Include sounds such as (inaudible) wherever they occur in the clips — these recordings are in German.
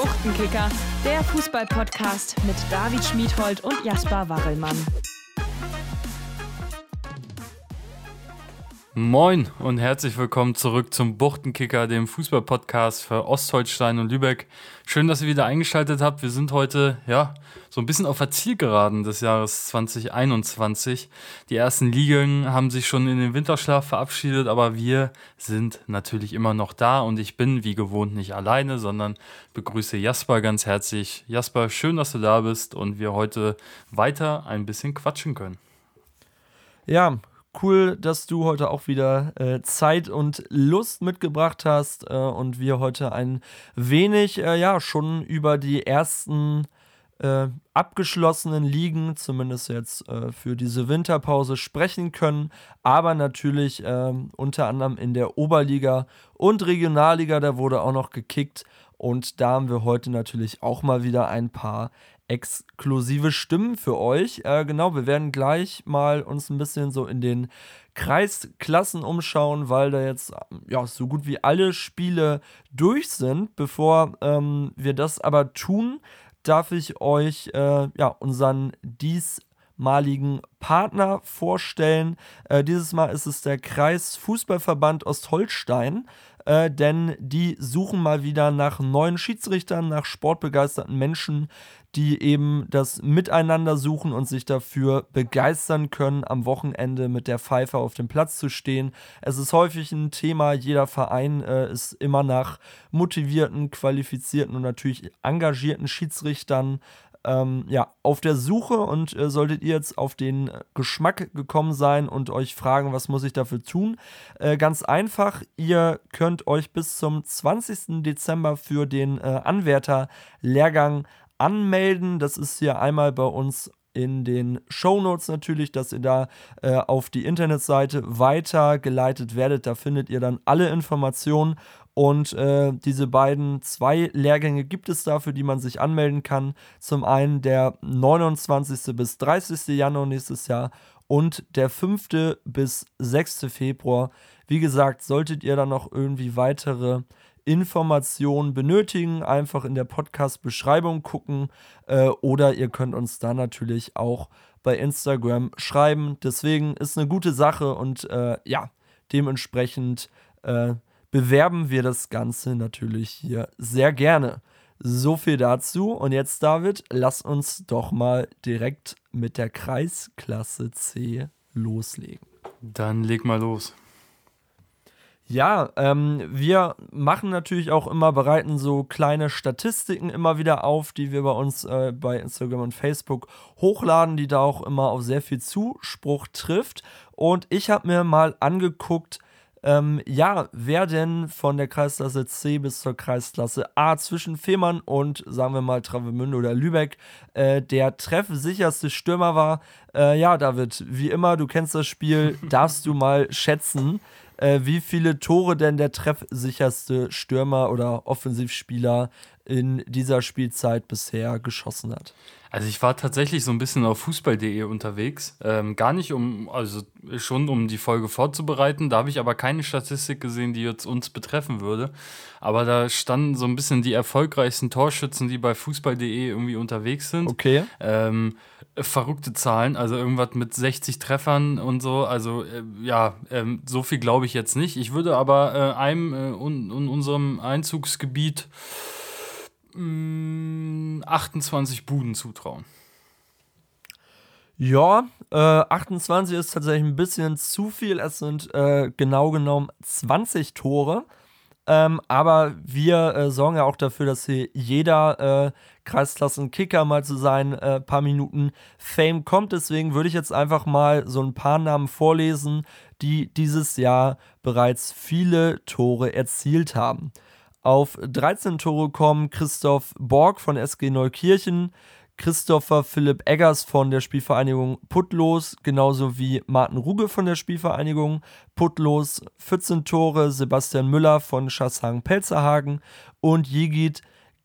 Buchtenkicker, der Fußball-Podcast mit David Schmiedhold und Jasper Warrelmann. Moin und herzlich willkommen zurück zum Buchtenkicker, dem Fußball-Podcast für Ostholstein und Lübeck. Schön, dass ihr wieder eingeschaltet habt. Wir sind heute, ja, so ein bisschen auf der Zielgeraden des Jahres 2021. Die ersten Ligen haben sich schon in den Winterschlaf verabschiedet, aber wir sind natürlich immer noch da und ich bin wie gewohnt nicht alleine, sondern begrüße Jasper ganz herzlich. Jasper, schön, dass du da bist und wir heute weiter ein bisschen quatschen können. Ja, Cool, dass du heute auch wieder äh, Zeit und Lust mitgebracht hast äh, und wir heute ein wenig, äh, ja, schon über die ersten äh, abgeschlossenen Ligen, zumindest jetzt äh, für diese Winterpause, sprechen können. Aber natürlich ähm, unter anderem in der Oberliga und Regionalliga, da wurde auch noch gekickt. Und da haben wir heute natürlich auch mal wieder ein paar exklusive Stimmen für euch. Äh, genau, wir werden gleich mal uns ein bisschen so in den Kreisklassen umschauen, weil da jetzt ja so gut wie alle Spiele durch sind. Bevor ähm, wir das aber tun, darf ich euch äh, ja unseren diesmaligen Partner vorstellen. Äh, dieses Mal ist es der Kreisfußballverband Ostholstein. Äh, denn die suchen mal wieder nach neuen Schiedsrichtern, nach sportbegeisterten Menschen, die eben das Miteinander suchen und sich dafür begeistern können, am Wochenende mit der Pfeife auf dem Platz zu stehen. Es ist häufig ein Thema, jeder Verein äh, ist immer nach motivierten, qualifizierten und natürlich engagierten Schiedsrichtern ähm, ja, auf der Suche und äh, solltet ihr jetzt auf den Geschmack gekommen sein und euch fragen, was muss ich dafür tun? Äh, ganz einfach, ihr könnt euch bis zum 20. Dezember für den äh, Anwärterlehrgang anmelden. Das ist hier einmal bei uns in den Show Notes natürlich, dass ihr da äh, auf die Internetseite weitergeleitet werdet. Da findet ihr dann alle Informationen. Und äh, diese beiden zwei Lehrgänge gibt es da, für die man sich anmelden kann. Zum einen der 29. bis 30. Januar nächstes Jahr und der 5. bis 6. Februar. Wie gesagt, solltet ihr dann noch irgendwie weitere Informationen benötigen, einfach in der Podcast-Beschreibung gucken äh, oder ihr könnt uns da natürlich auch bei Instagram schreiben. Deswegen ist eine gute Sache und äh, ja, dementsprechend äh, bewerben wir das Ganze natürlich hier sehr gerne. So viel dazu. Und jetzt, David, lass uns doch mal direkt mit der Kreisklasse C loslegen. Dann leg mal los. Ja, ähm, wir machen natürlich auch immer, bereiten so kleine Statistiken immer wieder auf, die wir bei uns äh, bei Instagram und Facebook hochladen, die da auch immer auf sehr viel Zuspruch trifft. Und ich habe mir mal angeguckt, ähm, ja, wer denn von der Kreisklasse C bis zur Kreisklasse A zwischen Fehmarn und, sagen wir mal, Travemünde oder Lübeck äh, der treffsicherste Stürmer war. Äh, ja, David, wie immer, du kennst das Spiel, (laughs) darfst du mal schätzen, äh, wie viele Tore denn der treffsicherste Stürmer oder Offensivspieler in dieser Spielzeit bisher geschossen hat. Also ich war tatsächlich so ein bisschen auf fußball.de unterwegs. Ähm, gar nicht um, also schon um die Folge vorzubereiten. Da habe ich aber keine Statistik gesehen, die jetzt uns betreffen würde. Aber da standen so ein bisschen die erfolgreichsten Torschützen, die bei fußball.de irgendwie unterwegs sind. Okay. Ähm, verrückte Zahlen, also irgendwas mit 60 Treffern und so. Also äh, ja, ähm, so viel glaube ich jetzt nicht. Ich würde aber äh, einem äh, in, in unserem Einzugsgebiet 28 mm, Buden zutrauen. Ja, äh, 28 ist tatsächlich ein bisschen zu viel. Es sind äh, genau genommen 20 Tore. Ähm, aber wir äh, sorgen ja auch dafür, dass hier jeder äh, Kreisklassen-Kicker mal zu seinen äh, paar Minuten Fame kommt. Deswegen würde ich jetzt einfach mal so ein paar Namen vorlesen, die dieses Jahr bereits viele Tore erzielt haben. Auf 13 Tore kommen Christoph Borg von SG Neukirchen, Christopher Philipp Eggers von der Spielvereinigung Putlos, genauso wie Martin Ruge von der Spielvereinigung Putlos, 14 Tore Sebastian Müller von Schasshagen Pelzerhagen und Jigit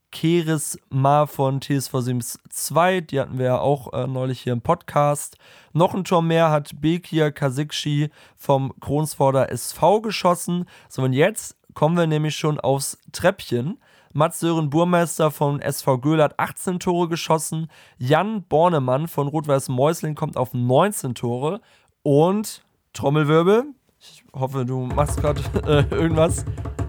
Keres Ma von TSV Sims 2, die hatten wir ja auch äh, neulich hier im Podcast. Noch ein Tor mehr hat Bekir Kasikshi vom Kronsforder SV geschossen. So, und jetzt kommen wir nämlich schon aufs Treppchen. Mats Sören Burmeister von SV Göhl hat 18 Tore geschossen. Jan Bornemann von Rot-Weiß Mäusling kommt auf 19 Tore. Und Trommelwirbel, ich hoffe, du machst gerade (laughs) äh, irgendwas.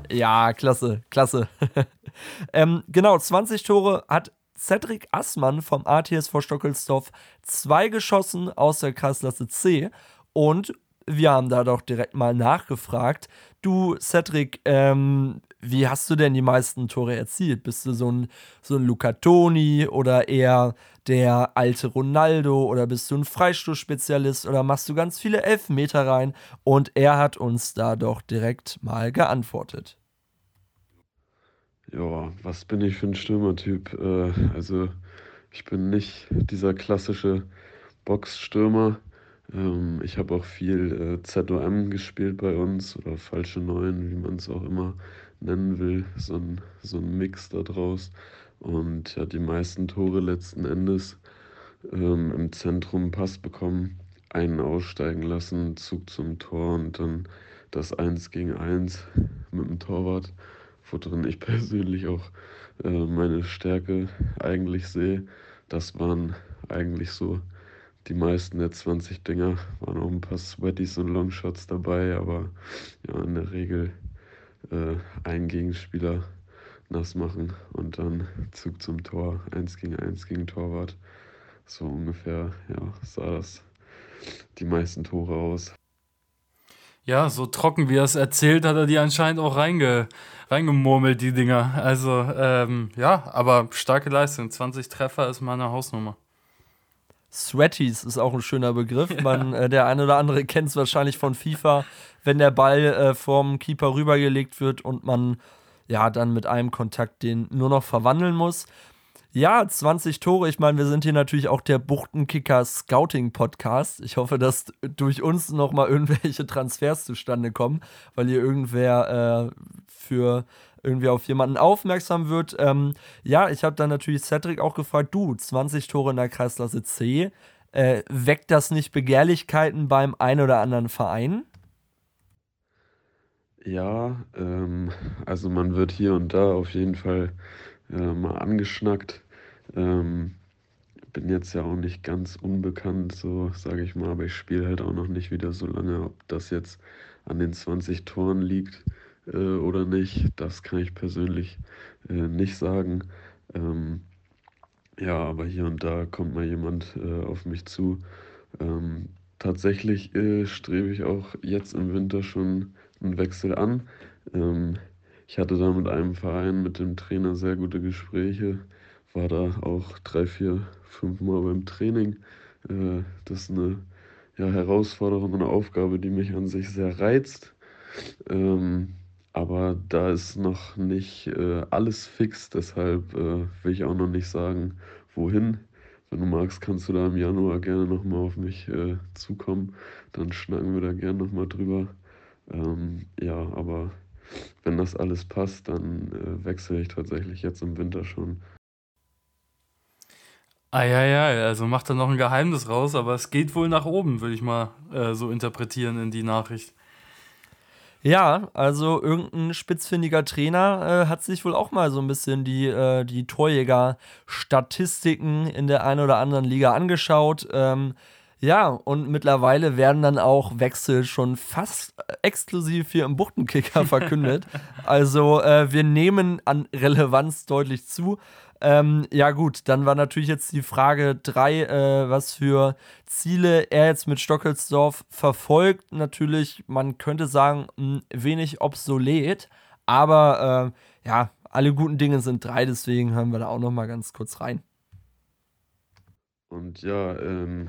Ja, klasse, klasse. (laughs) ähm, genau, 20 Tore hat Cedric Assmann vom ATSV Stockelsdorf zwei geschossen aus der Kreisklasse C. Und wir haben da doch direkt mal nachgefragt. Du, Cedric, ähm, wie hast du denn die meisten Tore erzielt? Bist du so ein, so ein Luca Toni oder eher der alte Ronaldo oder bist du ein Freistoßspezialist oder machst du ganz viele Elfmeter rein? Und er hat uns da doch direkt mal geantwortet. Ja, was bin ich für ein Stürmertyp? Äh, also, ich bin nicht dieser klassische Boxstürmer. Ähm, ich habe auch viel äh, ZOM gespielt bei uns oder falsche Neun, wie man es auch immer nennen will. So ein, so ein Mix da draus. Und ja, die meisten Tore letzten Endes ähm, im Zentrum Pass bekommen, einen aussteigen lassen, Zug zum Tor und dann das Eins gegen Eins mit dem Torwart worin ich (laughs) persönlich auch äh, meine Stärke eigentlich sehe. Das waren eigentlich so die meisten der 20 Dinger. Waren auch ein paar Sweaties und Longshots dabei, aber ja, in der Regel äh, einen Gegenspieler nass machen und dann Zug zum Tor, eins gegen eins gegen Torwart. So ungefähr, ja, sah das die meisten Tore aus. Ja, so trocken wie er es erzählt, hat er die anscheinend auch reinge, reingemurmelt, die Dinger. Also, ähm, ja, aber starke Leistung. 20 Treffer ist meine Hausnummer. Sweaties ist auch ein schöner Begriff. (laughs) Man, äh, der eine oder andere kennt es wahrscheinlich von FIFA, wenn der Ball äh, vom Keeper rübergelegt wird und man ja dann mit einem Kontakt den nur noch verwandeln muss. Ja, 20 Tore. Ich meine, wir sind hier natürlich auch der Buchtenkicker Scouting Podcast. Ich hoffe, dass durch uns nochmal irgendwelche Transfers zustande kommen, weil hier irgendwer äh, für irgendwie auf jemanden aufmerksam wird. Ähm, ja, ich habe dann natürlich Cedric auch gefragt, du, 20 Tore in der Kreisklasse C, äh, weckt das nicht Begehrlichkeiten beim einen oder anderen Verein? Ja, ähm, also man wird hier und da auf jeden Fall äh, mal angeschnackt. Ähm, bin jetzt ja auch nicht ganz unbekannt, so sage ich mal, aber ich spiele halt auch noch nicht wieder so lange. Ob das jetzt an den 20 Toren liegt äh, oder nicht, das kann ich persönlich äh, nicht sagen. Ähm, ja, aber hier und da kommt mal jemand äh, auf mich zu. Ähm, tatsächlich äh, strebe ich auch jetzt im Winter schon einen Wechsel an. Ähm, ich hatte da mit einem Verein, mit dem Trainer sehr gute Gespräche war da auch drei, vier, fünf Mal beim Training. Äh, das ist eine ja, Herausforderung eine Aufgabe, die mich an sich sehr reizt. Ähm, aber da ist noch nicht äh, alles fix, deshalb äh, will ich auch noch nicht sagen, wohin. Wenn du magst, kannst du da im Januar gerne nochmal auf mich äh, zukommen. Dann schnacken wir da gerne nochmal drüber. Ähm, ja, aber wenn das alles passt, dann äh, wechsle ich tatsächlich jetzt im Winter schon. Ja, ja, also macht er noch ein Geheimnis raus, aber es geht wohl nach oben, würde ich mal äh, so interpretieren in die Nachricht. Ja, also irgendein spitzfindiger Trainer äh, hat sich wohl auch mal so ein bisschen die, äh, die Torjäger-Statistiken in der einen oder anderen Liga angeschaut. Ähm, ja, und mittlerweile werden dann auch Wechsel schon fast exklusiv hier im Buchtenkicker verkündet. (laughs) also äh, wir nehmen an Relevanz deutlich zu. Ähm, ja, gut, dann war natürlich jetzt die Frage 3, äh, was für Ziele er jetzt mit Stockelsdorf verfolgt. Natürlich, man könnte sagen, ein wenig obsolet, aber äh, ja, alle guten Dinge sind drei, deswegen hören wir da auch noch mal ganz kurz rein. Und ja, ähm,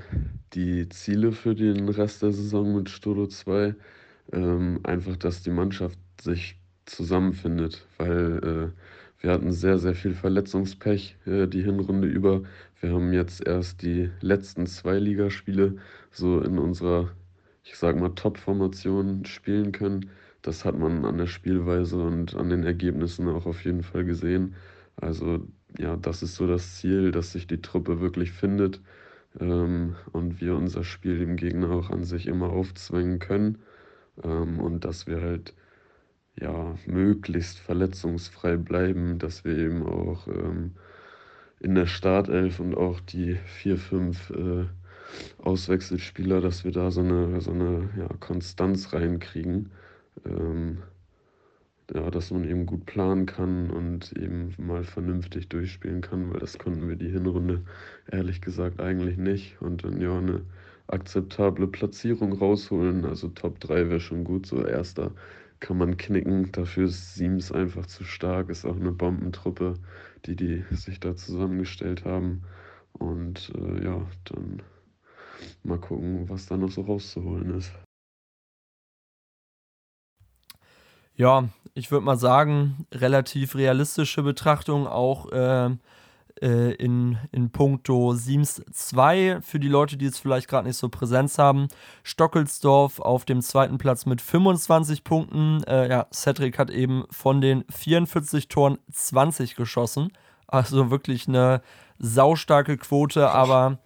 die Ziele für den Rest der Saison mit Stodo 2, ähm, einfach, dass die Mannschaft sich zusammenfindet, weil äh, wir hatten sehr, sehr viel Verletzungspech äh, die Hinrunde über. Wir haben jetzt erst die letzten zwei Ligaspiele so in unserer, ich sag mal, Top-Formation spielen können. Das hat man an der Spielweise und an den Ergebnissen auch auf jeden Fall gesehen. Also ja, das ist so das Ziel, dass sich die Truppe wirklich findet ähm, und wir unser Spiel dem Gegner auch an sich immer aufzwängen können ähm, und dass wir halt ja, möglichst verletzungsfrei bleiben, dass wir eben auch ähm, in der Startelf und auch die vier, fünf äh, Auswechselspieler, dass wir da so eine, so eine ja, Konstanz reinkriegen. Ähm, ja, dass man eben gut planen kann und eben mal vernünftig durchspielen kann, weil das konnten wir die Hinrunde ehrlich gesagt eigentlich nicht. Und dann ja eine akzeptable Platzierung rausholen. Also Top 3 wäre schon gut. So erster kann man knicken. Dafür ist Siems einfach zu stark. Ist auch eine Bombentruppe, die die sich da zusammengestellt haben. Und äh, ja, dann mal gucken, was da noch so rauszuholen ist. Ja, ich würde mal sagen, relativ realistische Betrachtung auch äh, äh, in, in puncto Siems 2 für die Leute, die es vielleicht gerade nicht so Präsenz haben. Stockelsdorf auf dem zweiten Platz mit 25 Punkten. Äh, ja, Cedric hat eben von den 44 Toren 20 geschossen. Also wirklich eine saustarke Quote, aber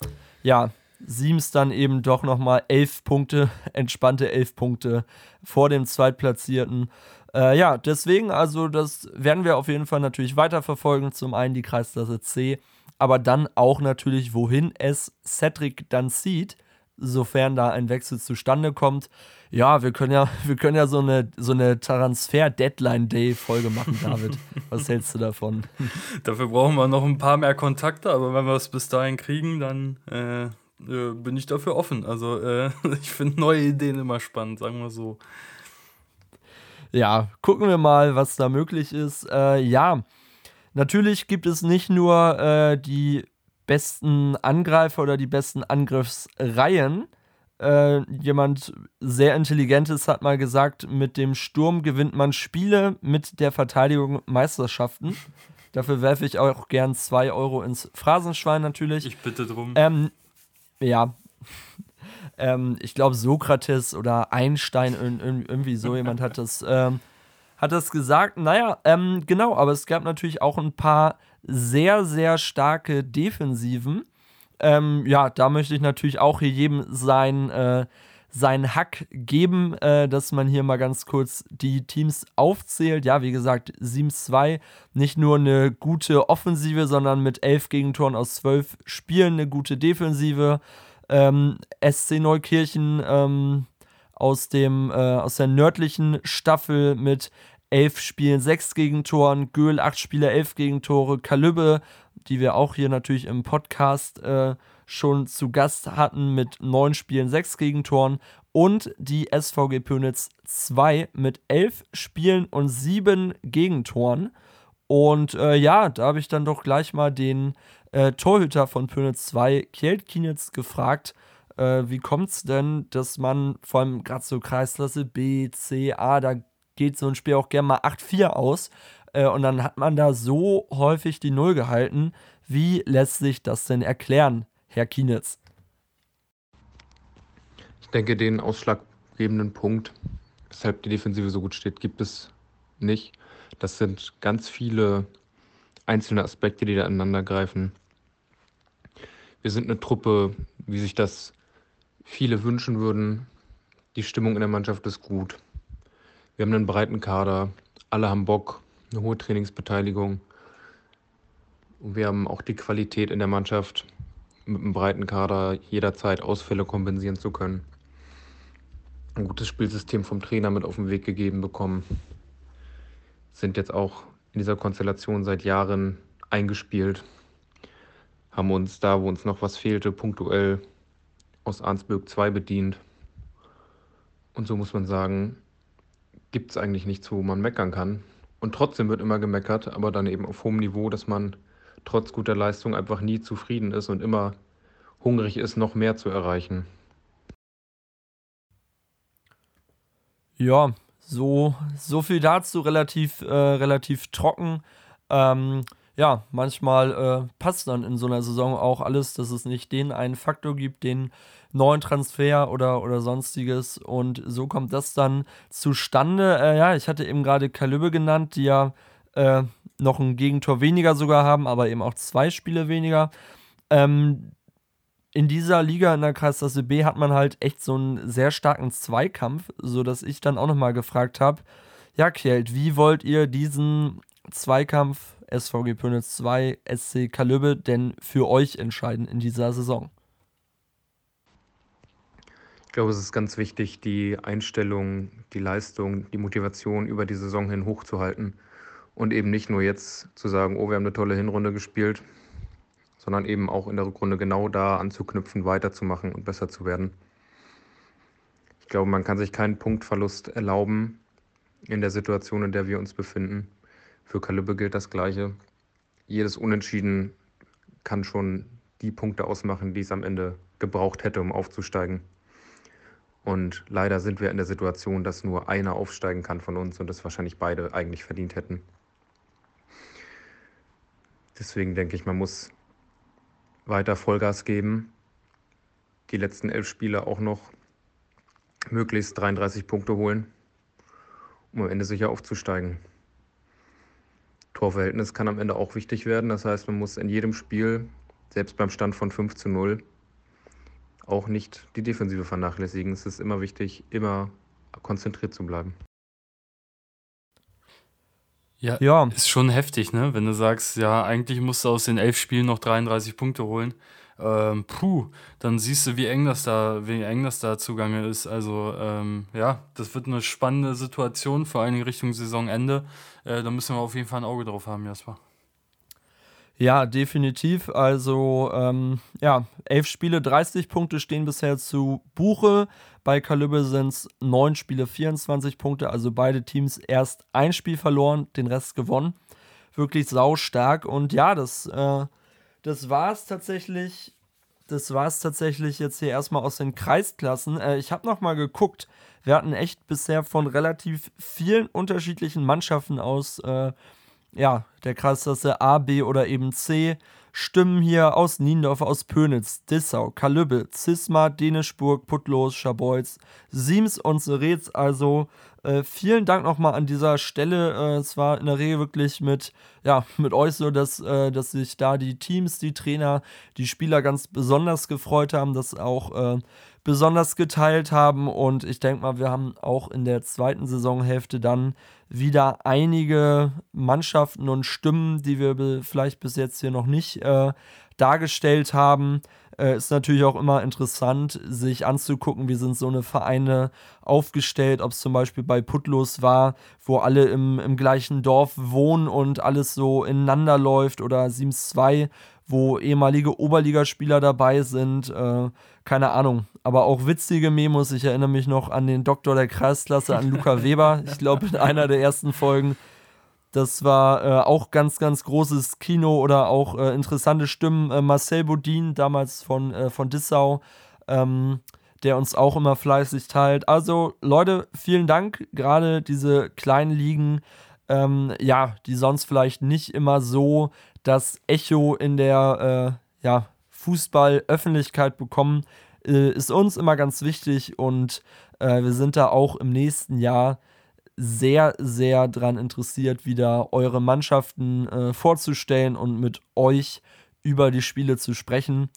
ja, Siems dann eben doch nochmal 11 Punkte, (laughs) entspannte 11 Punkte vor dem Zweitplatzierten. Äh, ja, deswegen, also das werden wir auf jeden Fall natürlich weiterverfolgen. Zum einen die Kreisklasse C, aber dann auch natürlich, wohin es Cedric dann zieht, sofern da ein Wechsel zustande kommt. Ja, wir können ja, (laughs) wir können ja so eine, so eine Transfer-Deadline-Day-Folge machen, (laughs) David. Was hältst du davon? (laughs) Dafür brauchen wir noch ein paar mehr Kontakte, aber wenn wir es bis dahin kriegen, dann äh, äh, bin ich dafür offen. Also äh, ich finde neue Ideen immer spannend, sagen wir so ja, gucken wir mal, was da möglich ist. Äh, ja, natürlich gibt es nicht nur äh, die besten Angreifer oder die besten Angriffsreihen. Äh, jemand sehr Intelligentes hat mal gesagt, mit dem Sturm gewinnt man Spiele, mit der Verteidigung Meisterschaften. (laughs) Dafür werfe ich auch gern 2 Euro ins Phrasenschwein natürlich. Ich bitte drum. Ähm, ja, ähm, ich glaube, Sokrates oder Einstein, irgendwie so jemand hat das, ähm, hat das gesagt. Naja, ähm, genau, aber es gab natürlich auch ein paar sehr, sehr starke Defensiven. Ähm, ja, da möchte ich natürlich auch hier jedem sein, äh, seinen Hack geben, äh, dass man hier mal ganz kurz die Teams aufzählt. Ja, wie gesagt, Sims 2 nicht nur eine gute Offensive, sondern mit elf Gegentoren aus zwölf Spielen eine gute Defensive ähm, SC Neukirchen ähm, aus, dem, äh, aus der nördlichen Staffel mit elf Spielen, sechs Gegentoren, Göhl acht Spiele, elf Gegentore, Kalübbe, die wir auch hier natürlich im Podcast äh, schon zu Gast hatten, mit neun Spielen, sechs Gegentoren und die SVG Pönitz 2 mit elf Spielen und sieben Gegentoren. Und äh, ja, da habe ich dann doch gleich mal den äh, Torhüter von Pönitz 2, Kjeld Kienitz, gefragt, äh, wie kommt es denn, dass man vor allem gerade so Kreisklasse B, C, A, da geht so ein Spiel auch gerne mal 8-4 aus äh, und dann hat man da so häufig die Null gehalten. Wie lässt sich das denn erklären, Herr Kienitz? Ich denke, den ausschlaggebenden Punkt, weshalb die Defensive so gut steht, gibt es nicht. Das sind ganz viele einzelne Aspekte, die da ineinander greifen. Wir sind eine Truppe, wie sich das viele wünschen würden. Die Stimmung in der Mannschaft ist gut. Wir haben einen breiten Kader. Alle haben Bock, eine hohe Trainingsbeteiligung. Und wir haben auch die Qualität in der Mannschaft, mit einem breiten Kader jederzeit Ausfälle kompensieren zu können. Ein gutes Spielsystem vom Trainer mit auf den Weg gegeben bekommen. Sind jetzt auch in dieser Konstellation seit Jahren eingespielt haben uns da, wo uns noch was fehlte, punktuell aus Arnsburg 2 bedient. Und so muss man sagen, gibt es eigentlich nichts, wo man meckern kann. Und trotzdem wird immer gemeckert, aber dann eben auf hohem Niveau, dass man trotz guter Leistung einfach nie zufrieden ist und immer hungrig ist, noch mehr zu erreichen. Ja, so, so viel dazu, relativ, äh, relativ trocken. Ähm, ja, manchmal äh, passt dann in so einer Saison auch alles, dass es nicht den einen Faktor gibt, den neuen Transfer oder, oder sonstiges. Und so kommt das dann zustande. Äh, ja, ich hatte eben gerade Kalübbe genannt, die ja äh, noch ein Gegentor weniger sogar haben, aber eben auch zwei Spiele weniger. Ähm, in dieser Liga in der Kreisklasse B hat man halt echt so einen sehr starken Zweikampf, sodass ich dann auch nochmal gefragt habe, ja, Kjeld, wie wollt ihr diesen Zweikampf SVG Pönitz 2, SC Kalübbe denn für euch entscheiden in dieser Saison? Ich glaube, es ist ganz wichtig, die Einstellung, die Leistung, die Motivation über die Saison hin hochzuhalten und eben nicht nur jetzt zu sagen, oh, wir haben eine tolle Hinrunde gespielt, sondern eben auch in der Rückrunde genau da anzuknüpfen, weiterzumachen und besser zu werden. Ich glaube, man kann sich keinen Punktverlust erlauben in der Situation, in der wir uns befinden. Für Kalübbe gilt das Gleiche. Jedes Unentschieden kann schon die Punkte ausmachen, die es am Ende gebraucht hätte, um aufzusteigen. Und leider sind wir in der Situation, dass nur einer aufsteigen kann von uns und das wahrscheinlich beide eigentlich verdient hätten. Deswegen denke ich, man muss weiter Vollgas geben. Die letzten elf Spiele auch noch möglichst 33 Punkte holen, um am Ende sicher aufzusteigen. Torverhältnis kann am Ende auch wichtig werden. Das heißt, man muss in jedem Spiel, selbst beim Stand von 5 zu 0, auch nicht die Defensive vernachlässigen. Es ist immer wichtig, immer konzentriert zu bleiben. Ja, ja, ist schon heftig, ne? Wenn du sagst, ja, eigentlich musst du aus den elf Spielen noch 33 Punkte holen. Ähm, puh, dann siehst du, wie eng das da, wie eng das da zugange ist. Also ähm, ja, das wird eine spannende Situation, vor allem Richtung Saisonende. Äh, da müssen wir auf jeden Fall ein Auge drauf haben, Jasper. Ja, definitiv. Also, ähm, ja, elf Spiele, 30 Punkte stehen bisher zu Buche. Bei Kalübbe sind es neun Spiele, 24 Punkte. Also beide Teams erst ein Spiel verloren, den Rest gewonnen. Wirklich sau stark. Und ja, das, äh, das war es tatsächlich. Das war es tatsächlich jetzt hier erstmal aus den Kreisklassen. Äh, ich habe nochmal geguckt. Wir hatten echt bisher von relativ vielen unterschiedlichen Mannschaften aus. Äh, ja, der Kreisklasse A, B oder eben C Stimmen hier aus Niendorf, aus Pönitz, Dissau, Kalübbe, Zisma, Dänischburg, Putlos, Scharbeutz, Siems und Seretz. Also äh, vielen Dank nochmal an dieser Stelle. Äh, es war in der Regel wirklich mit, ja, (laughs) mit euch so, dass, äh, dass sich da die Teams, die Trainer, die Spieler ganz besonders gefreut haben, dass auch äh, besonders geteilt haben. Und ich denke mal, wir haben auch in der zweiten Saisonhälfte dann wieder einige Mannschaften und Stimmen, die wir vielleicht bis jetzt hier noch nicht äh, dargestellt haben. Äh, ist natürlich auch immer interessant, sich anzugucken, wie sind so eine Vereine aufgestellt, ob es zum Beispiel bei Putlos war, wo alle im, im gleichen Dorf wohnen und alles so ineinander läuft oder Sims 2, wo ehemalige Oberligaspieler dabei sind. Äh, keine Ahnung. Aber auch witzige Memos. Ich erinnere mich noch an den Doktor der Kreisklasse, an Luca (laughs) Weber. Ich glaube, in einer der ersten Folgen. Das war äh, auch ganz, ganz großes Kino oder auch äh, interessante Stimmen. Äh, Marcel Bodin, damals von, äh, von Dissau, ähm, der uns auch immer fleißig teilt. Also, Leute, vielen Dank. Gerade diese kleinen Ligen, ähm, ja, die sonst vielleicht nicht immer so das Echo in der äh, ja, Fußball-Öffentlichkeit bekommen, äh, ist uns immer ganz wichtig und äh, wir sind da auch im nächsten Jahr sehr, sehr daran interessiert, wieder eure Mannschaften äh, vorzustellen und mit euch über die Spiele zu sprechen.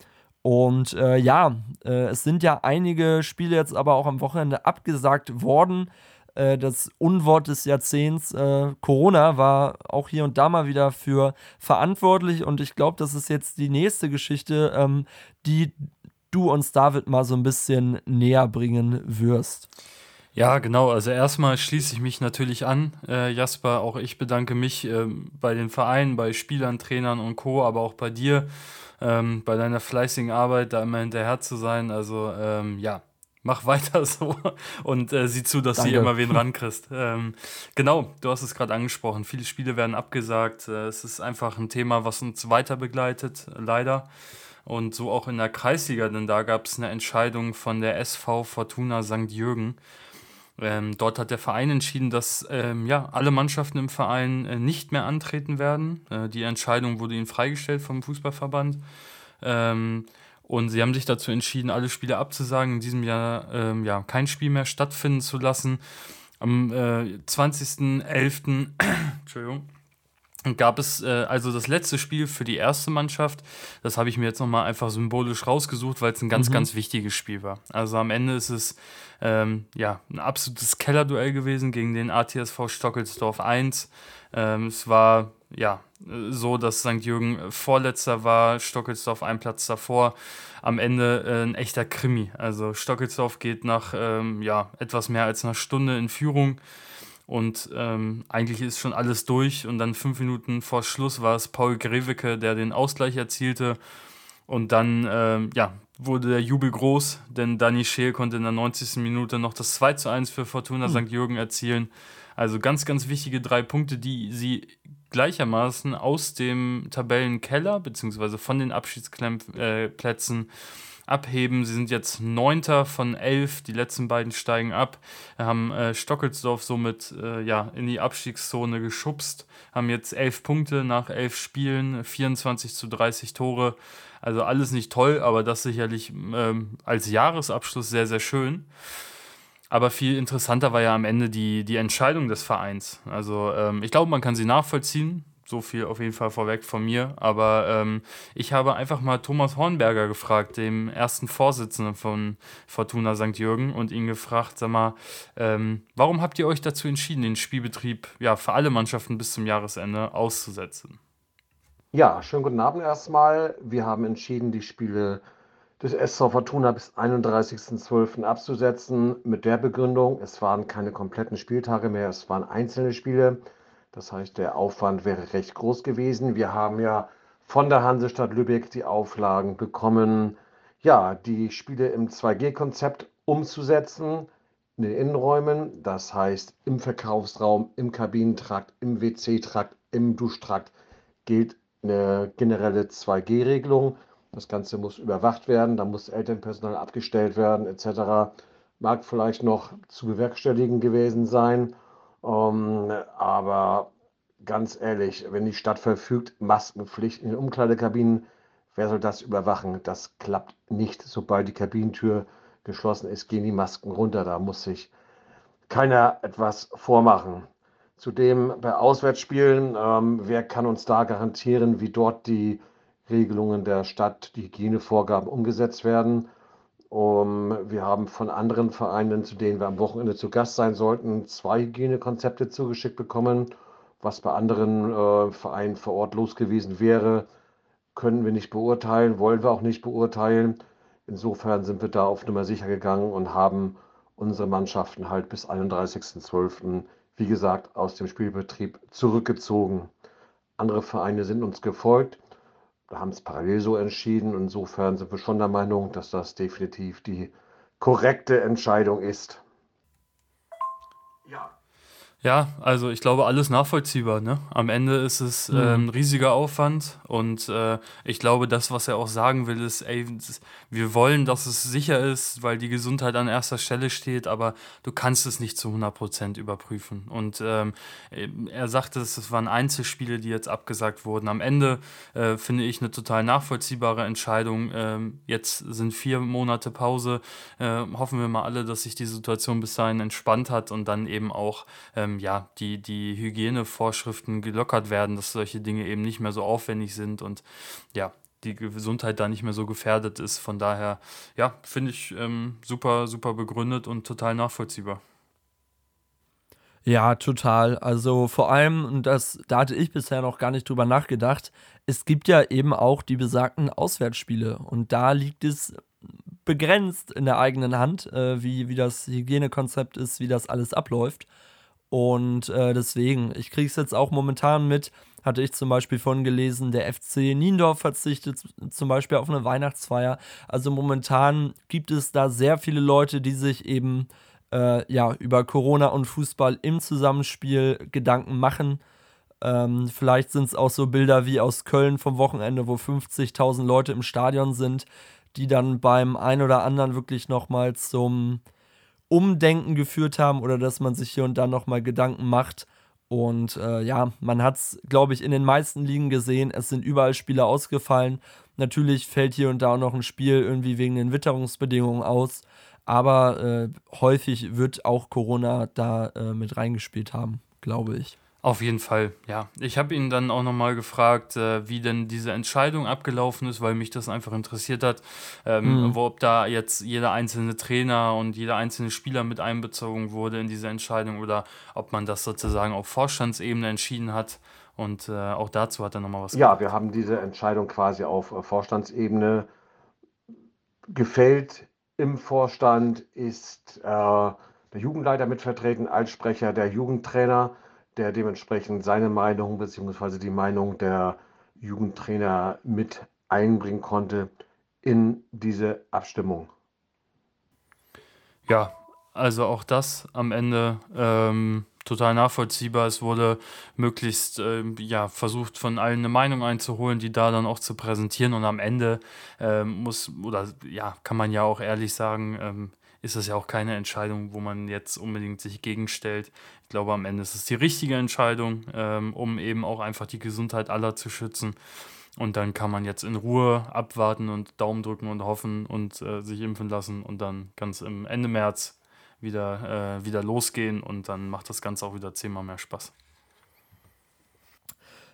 Und äh, ja, äh, es sind ja einige Spiele jetzt aber auch am Wochenende abgesagt worden. Äh, das Unwort des Jahrzehnts. Äh, Corona war auch hier und da mal wieder für verantwortlich und ich glaube, das ist jetzt die nächste Geschichte, ähm, die du uns, David, mal so ein bisschen näher bringen wirst. Ja, genau. Also erstmal schließe ich mich natürlich an, äh, Jasper. Auch ich bedanke mich äh, bei den Vereinen, bei Spielern, Trainern und Co., aber auch bei dir, ähm, bei deiner fleißigen Arbeit, da immer hinterher zu sein. Also ähm, ja, mach weiter (laughs) so und äh, sieh zu, dass Danke. du immer wen (laughs) rankriegst. Ähm, genau, du hast es gerade angesprochen. Viele Spiele werden abgesagt. Äh, es ist einfach ein Thema, was uns weiter begleitet, leider. Und so auch in der Kreisliga, denn da gab es eine Entscheidung von der SV Fortuna St. Jürgen. Ähm, dort hat der Verein entschieden, dass ähm, ja, alle Mannschaften im Verein äh, nicht mehr antreten werden. Äh, die Entscheidung wurde ihnen freigestellt vom Fußballverband. Ähm, und sie haben sich dazu entschieden, alle Spiele abzusagen, in diesem Jahr ähm, ja, kein Spiel mehr stattfinden zu lassen. Am äh, 20.11. (clears throat) Entschuldigung. gab es äh, also das letzte Spiel für die erste Mannschaft. Das habe ich mir jetzt nochmal einfach symbolisch rausgesucht, weil es ein ganz, mhm. ganz wichtiges Spiel war. Also am Ende ist es ähm, ja, ein absolutes Kellerduell gewesen gegen den ATSV Stockelsdorf 1. Ähm, es war ja so, dass St. Jürgen Vorletzter war, Stockelsdorf ein Platz davor. Am Ende äh, ein echter Krimi. Also Stockelsdorf geht nach ähm, ja, etwas mehr als einer Stunde in Führung. Und ähm, eigentlich ist schon alles durch. Und dann fünf Minuten vor Schluss war es Paul Grewicke, der den Ausgleich erzielte. Und dann ähm, ja, wurde der Jubel groß, denn Danny Scheel konnte in der 90. Minute noch das 2 zu 1 für Fortuna mhm. St. Jürgen erzielen. Also ganz, ganz wichtige drei Punkte, die sie gleichermaßen aus dem Tabellenkeller bzw. von den Abschiedsplätzen äh, abheben. Sie sind jetzt Neunter von elf, die letzten beiden steigen ab, haben äh, Stockelsdorf somit äh, ja, in die Abstiegszone geschubst, haben jetzt elf Punkte nach elf Spielen, 24 zu 30 Tore. Also alles nicht toll, aber das sicherlich ähm, als Jahresabschluss sehr, sehr schön. Aber viel interessanter war ja am Ende die, die Entscheidung des Vereins. Also ähm, ich glaube, man kann sie nachvollziehen so viel auf jeden Fall vorweg von mir. Aber ähm, ich habe einfach mal Thomas Hornberger gefragt, dem ersten Vorsitzenden von Fortuna St. Jürgen, und ihn gefragt, sag mal, ähm, warum habt ihr euch dazu entschieden, den Spielbetrieb ja, für alle Mannschaften bis zum Jahresende auszusetzen? Ja, schönen guten Abend erstmal. Wir haben entschieden, die Spiele des SV Fortuna bis 31.12. abzusetzen mit der Begründung, es waren keine kompletten Spieltage mehr, es waren einzelne Spiele. Das heißt, der Aufwand wäre recht groß gewesen. Wir haben ja von der Hansestadt Lübeck die Auflagen bekommen, ja, die Spiele im 2G-Konzept umzusetzen in den Innenräumen. Das heißt, im Verkaufsraum, im Kabinentrakt, im WC-Trakt, im Duschtrakt gilt eine generelle 2G-Regelung. Das Ganze muss überwacht werden, da muss Elternpersonal abgestellt werden, etc. Mag vielleicht noch zu bewerkstelligen gewesen sein. Ähm, aber ganz ehrlich, wenn die Stadt verfügt, Maskenpflicht in den Umkleidekabinen, wer soll das überwachen? Das klappt nicht. Sobald die Kabinentür geschlossen ist, gehen die Masken runter. Da muss sich keiner etwas vormachen. Zudem bei Auswärtsspielen, ähm, wer kann uns da garantieren, wie dort die Regelungen der Stadt, die Hygienevorgaben umgesetzt werden? Um, wir haben von anderen Vereinen, zu denen wir am Wochenende zu Gast sein sollten, zwei Hygienekonzepte zugeschickt bekommen. Was bei anderen äh, Vereinen vor Ort los gewesen wäre, können wir nicht beurteilen, wollen wir auch nicht beurteilen. Insofern sind wir da auf Nummer sicher gegangen und haben unsere Mannschaften halt bis 31.12. wie gesagt aus dem Spielbetrieb zurückgezogen. Andere Vereine sind uns gefolgt haben es parallel so entschieden. Insofern sind wir schon der Meinung, dass das definitiv die korrekte Entscheidung ist. Ja. Ja, also ich glaube, alles nachvollziehbar. Ne? Am Ende ist es mhm. äh, ein riesiger Aufwand und äh, ich glaube, das, was er auch sagen will, ist, ey, wir wollen, dass es sicher ist, weil die Gesundheit an erster Stelle steht, aber du kannst es nicht zu 100% überprüfen. Und ähm, er sagte, es waren Einzelspiele, die jetzt abgesagt wurden. Am Ende äh, finde ich eine total nachvollziehbare Entscheidung. Ähm, jetzt sind vier Monate Pause. Äh, hoffen wir mal alle, dass sich die Situation bis dahin entspannt hat und dann eben auch ähm, ja, die, die Hygienevorschriften gelockert werden, dass solche Dinge eben nicht mehr so aufwendig sind und ja, die Gesundheit da nicht mehr so gefährdet ist. Von daher, ja, finde ich ähm, super, super begründet und total nachvollziehbar. Ja, total. Also vor allem, und das, da hatte ich bisher noch gar nicht drüber nachgedacht, es gibt ja eben auch die besagten Auswärtsspiele. Und da liegt es begrenzt in der eigenen Hand, äh, wie, wie das Hygienekonzept ist, wie das alles abläuft. Und äh, deswegen, ich kriege es jetzt auch momentan mit, hatte ich zum Beispiel von gelesen, der FC Niendorf verzichtet zum Beispiel auf eine Weihnachtsfeier. Also momentan gibt es da sehr viele Leute, die sich eben äh, ja, über Corona und Fußball im Zusammenspiel Gedanken machen. Ähm, vielleicht sind es auch so Bilder wie aus Köln vom Wochenende, wo 50.000 Leute im Stadion sind, die dann beim ein oder anderen wirklich nochmal zum Umdenken geführt haben oder dass man sich hier und da nochmal Gedanken macht. Und äh, ja, man hat es, glaube ich, in den meisten Ligen gesehen. Es sind überall Spiele ausgefallen. Natürlich fällt hier und da auch noch ein Spiel irgendwie wegen den Witterungsbedingungen aus. Aber äh, häufig wird auch Corona da äh, mit reingespielt haben, glaube ich. Auf jeden Fall, ja. Ich habe ihn dann auch nochmal gefragt, äh, wie denn diese Entscheidung abgelaufen ist, weil mich das einfach interessiert hat, ähm, mhm. wo, ob da jetzt jeder einzelne Trainer und jeder einzelne Spieler mit einbezogen wurde in diese Entscheidung oder ob man das sozusagen auf Vorstandsebene entschieden hat. Und äh, auch dazu hat er nochmal was Ja, gesagt. wir haben diese Entscheidung quasi auf äh, Vorstandsebene gefällt. Im Vorstand ist äh, der Jugendleiter mitvertreten als Sprecher der Jugendtrainer der dementsprechend seine Meinung bzw. die Meinung der Jugendtrainer mit einbringen konnte in diese Abstimmung. Ja, also auch das am Ende ähm, total nachvollziehbar. Es wurde möglichst äh, ja, versucht, von allen eine Meinung einzuholen, die da dann auch zu präsentieren. Und am Ende äh, muss, oder ja, kann man ja auch ehrlich sagen, ähm, ist das ja auch keine Entscheidung, wo man jetzt unbedingt sich gegenstellt. Ich glaube, am Ende ist es die richtige Entscheidung, ähm, um eben auch einfach die Gesundheit aller zu schützen. Und dann kann man jetzt in Ruhe abwarten und Daumen drücken und hoffen und äh, sich impfen lassen und dann ganz im Ende März wieder, äh, wieder losgehen und dann macht das Ganze auch wieder zehnmal mehr Spaß.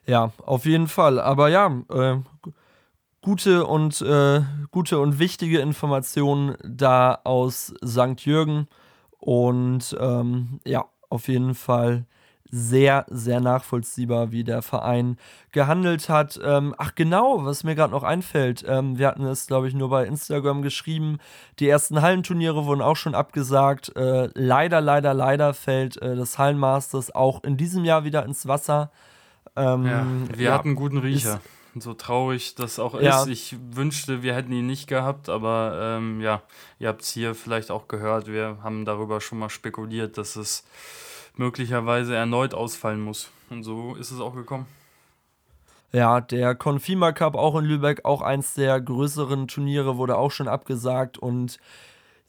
Ja, auf jeden Fall. Aber ja, äh, gute und, äh, gute und wichtige Informationen da aus St. Jürgen. Und ähm, ja, auf jeden Fall sehr, sehr nachvollziehbar, wie der Verein gehandelt hat. Ähm, ach genau, was mir gerade noch einfällt, ähm, wir hatten es, glaube ich, nur bei Instagram geschrieben, die ersten Hallenturniere wurden auch schon abgesagt. Äh, leider, leider, leider fällt äh, das Hallenmasters auch in diesem Jahr wieder ins Wasser. Ähm, ja, wir ja, hatten guten Riecher. Ist, so traurig das auch ist. Ja. Ich wünschte, wir hätten ihn nicht gehabt, aber ähm, ja, ihr habt es hier vielleicht auch gehört. Wir haben darüber schon mal spekuliert, dass es möglicherweise erneut ausfallen muss. Und so ist es auch gekommen. Ja, der Confima Cup auch in Lübeck, auch eins der größeren Turniere, wurde auch schon abgesagt und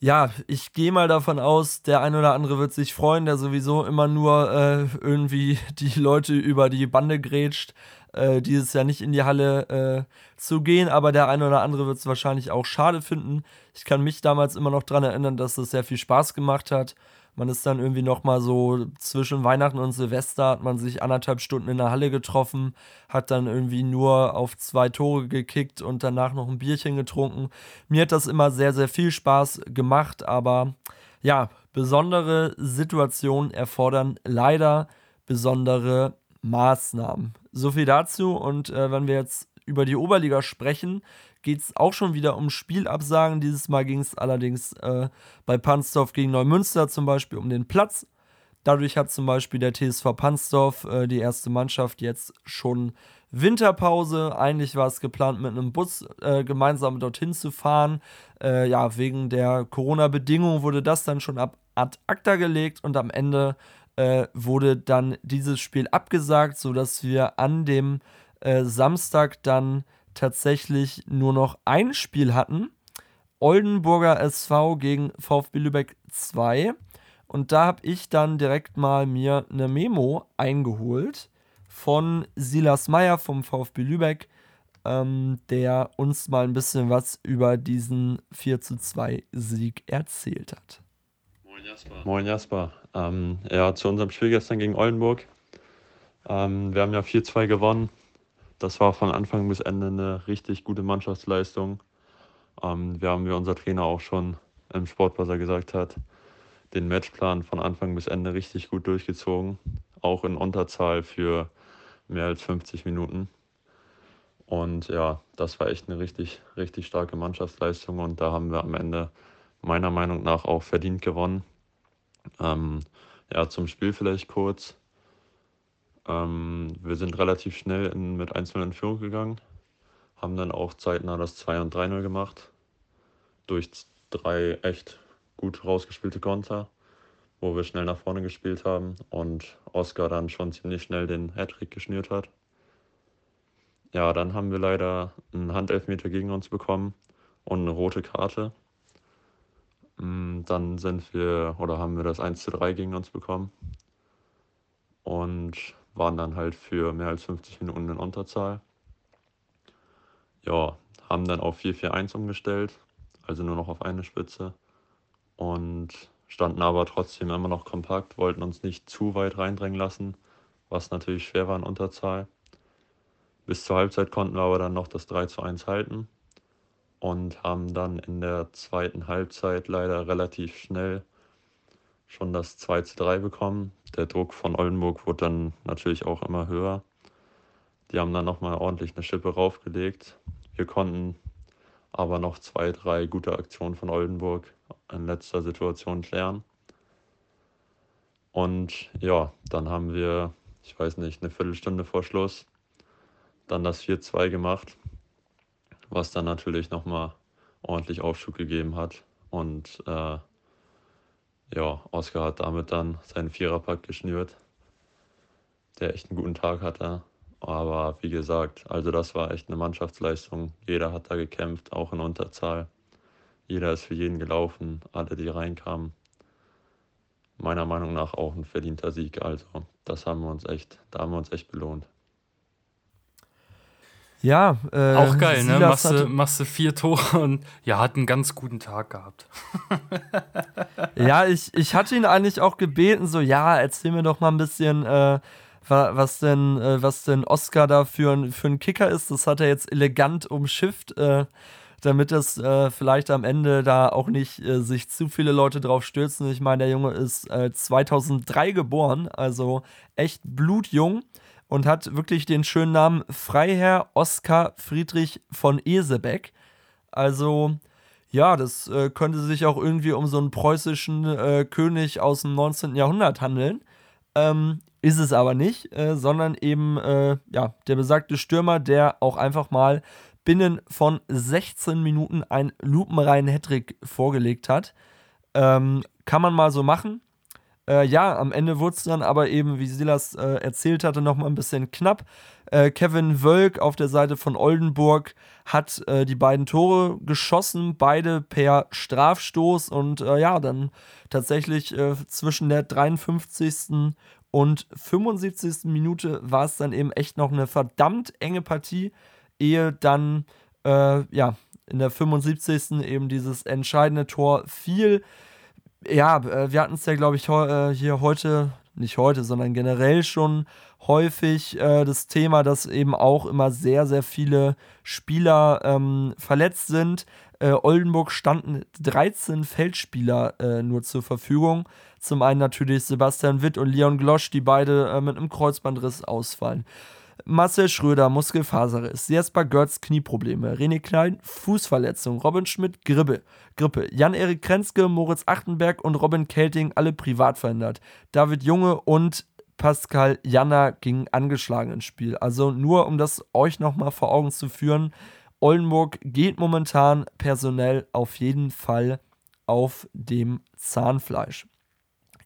ja, ich gehe mal davon aus, der ein oder andere wird sich freuen, der sowieso immer nur äh, irgendwie die Leute über die Bande grätscht äh, dieses Jahr nicht in die Halle äh, zu gehen, aber der eine oder andere wird es wahrscheinlich auch schade finden. Ich kann mich damals immer noch daran erinnern, dass es sehr viel Spaß gemacht hat. Man ist dann irgendwie noch mal so zwischen Weihnachten und Silvester hat man sich anderthalb Stunden in der Halle getroffen, hat dann irgendwie nur auf zwei Tore gekickt und danach noch ein Bierchen getrunken. Mir hat das immer sehr, sehr viel Spaß gemacht, aber ja, besondere Situationen erfordern leider besondere Maßnahmen. So viel dazu. Und äh, wenn wir jetzt über die Oberliga sprechen, geht es auch schon wieder um Spielabsagen. Dieses Mal ging es allerdings äh, bei Pansdorf gegen Neumünster zum Beispiel um den Platz. Dadurch hat zum Beispiel der TSV Pansdorf, äh, die erste Mannschaft, jetzt schon Winterpause. Eigentlich war es geplant, mit einem Bus äh, gemeinsam dorthin zu fahren. Äh, ja, wegen der Corona-Bedingungen wurde das dann schon ab ad acta gelegt und am Ende äh, wurde dann dieses Spiel abgesagt, sodass wir an dem äh, Samstag dann tatsächlich nur noch ein Spiel hatten. Oldenburger SV gegen VfB Lübeck 2. Und da habe ich dann direkt mal mir eine Memo eingeholt von Silas Meyer vom VfB Lübeck, ähm, der uns mal ein bisschen was über diesen 4 zu 2 Sieg erzählt hat. Moin Jasper. Moin Jasper. Ähm, ja, zu unserem Spiel gestern gegen Oldenburg. Ähm, wir haben ja 4-2 gewonnen. Das war von Anfang bis Ende eine richtig gute Mannschaftsleistung. Ähm, wir haben, wie unser Trainer auch schon im Sportbuzzer gesagt hat, den Matchplan von Anfang bis Ende richtig gut durchgezogen. Auch in Unterzahl für mehr als 50 Minuten. Und ja, das war echt eine richtig, richtig starke Mannschaftsleistung und da haben wir am Ende meiner Meinung nach auch verdient gewonnen. Ähm, ja, zum Spiel vielleicht kurz. Ähm, wir sind relativ schnell in, mit 1-0 in Führung gegangen, haben dann auch zeitnah das 2 und 3-0 gemacht. Durch drei echt gut rausgespielte Konter, wo wir schnell nach vorne gespielt haben und Oscar dann schon ziemlich schnell den Hattrick geschnürt hat. Ja, dann haben wir leider einen Handelfmeter gegen uns bekommen und eine rote Karte. Mm, dann sind wir oder haben wir das 1 zu 3 gegen uns bekommen und waren dann halt für mehr als 50 Minuten in Unterzahl. Ja, haben dann auf 4-4-1 umgestellt, also nur noch auf eine Spitze und standen aber trotzdem immer noch kompakt, wollten uns nicht zu weit reindrängen lassen was natürlich schwer war in Unterzahl. Bis zur Halbzeit konnten wir aber dann noch das 3 zu 1 halten und haben dann in der zweiten Halbzeit leider relativ schnell schon das 2 zu 3 bekommen. Der Druck von Oldenburg wurde dann natürlich auch immer höher. Die haben dann nochmal ordentlich eine Schippe raufgelegt. Wir konnten aber noch zwei, drei gute Aktionen von Oldenburg in letzter Situation klären. Und ja, dann haben wir, ich weiß nicht, eine Viertelstunde vor Schluss dann das 4-2 gemacht, was dann natürlich nochmal ordentlich Aufschub gegeben hat. Und äh, ja, Oscar hat damit dann seinen Viererpack geschnürt, der echt einen guten Tag hatte. Aber wie gesagt, also das war echt eine Mannschaftsleistung. Jeder hat da gekämpft, auch in Unterzahl. Jeder ist für jeden gelaufen, alle, die reinkamen. Meiner Meinung nach auch ein verdienter Sieg. Also das haben wir uns echt, da haben wir uns echt belohnt. Ja, äh, auch geil, ne? Machst du, machst du vier Tore und ja, hat einen ganz guten Tag gehabt. (laughs) ja, ich, ich hatte ihn eigentlich auch gebeten, so, ja, erzähl mir doch mal ein bisschen, äh, was denn, äh, was denn Oscar da für ein, für ein Kicker ist. Das hat er jetzt elegant umschifft, äh, damit es äh, vielleicht am Ende da auch nicht äh, sich zu viele Leute drauf stürzen. Ich meine, der Junge ist 2003 geboren, also echt blutjung und hat wirklich den schönen Namen Freiherr Oskar Friedrich von Esebeck. Also, ja, das äh, könnte sich auch irgendwie um so einen preußischen äh, König aus dem 19. Jahrhundert handeln. Ähm, ist es aber nicht, äh, sondern eben äh, ja, der besagte Stürmer, der auch einfach mal binnen von 16 Minuten einen lupenreinen Hattrick vorgelegt hat. Ähm, kann man mal so machen. Äh, ja, am Ende wurde es dann aber eben, wie Silas äh, erzählt hatte, nochmal ein bisschen knapp. Äh, Kevin Wölk auf der Seite von Oldenburg hat äh, die beiden Tore geschossen, beide per Strafstoß und äh, ja, dann tatsächlich äh, zwischen der 53. und 75. Minute war es dann eben echt noch eine verdammt enge Partie, ehe dann ja in der 75. eben dieses entscheidende Tor fiel ja, äh, wir hatten es ja, glaube ich, äh, hier heute, nicht heute, sondern generell schon häufig äh, das Thema, dass eben auch immer sehr, sehr viele Spieler ähm, verletzt sind. Äh, Oldenburg standen 13 Feldspieler äh, nur zur Verfügung. Zum einen natürlich Sebastian Witt und Leon Glosch, die beide mit einem Kreuzbandriss ausfallen. Marcel Schröder, Muskelfaserriss, Jesper Götz, Knieprobleme, René Klein, Fußverletzung, Robin Schmidt, Grippe, Grippe, Jan-Erik Krenzke, Moritz Achtenberg und Robin Kelting, alle privat verändert. David Junge und Pascal Janner gingen angeschlagen ins Spiel. Also nur, um das euch nochmal vor Augen zu führen, Oldenburg geht momentan personell auf jeden Fall auf dem Zahnfleisch.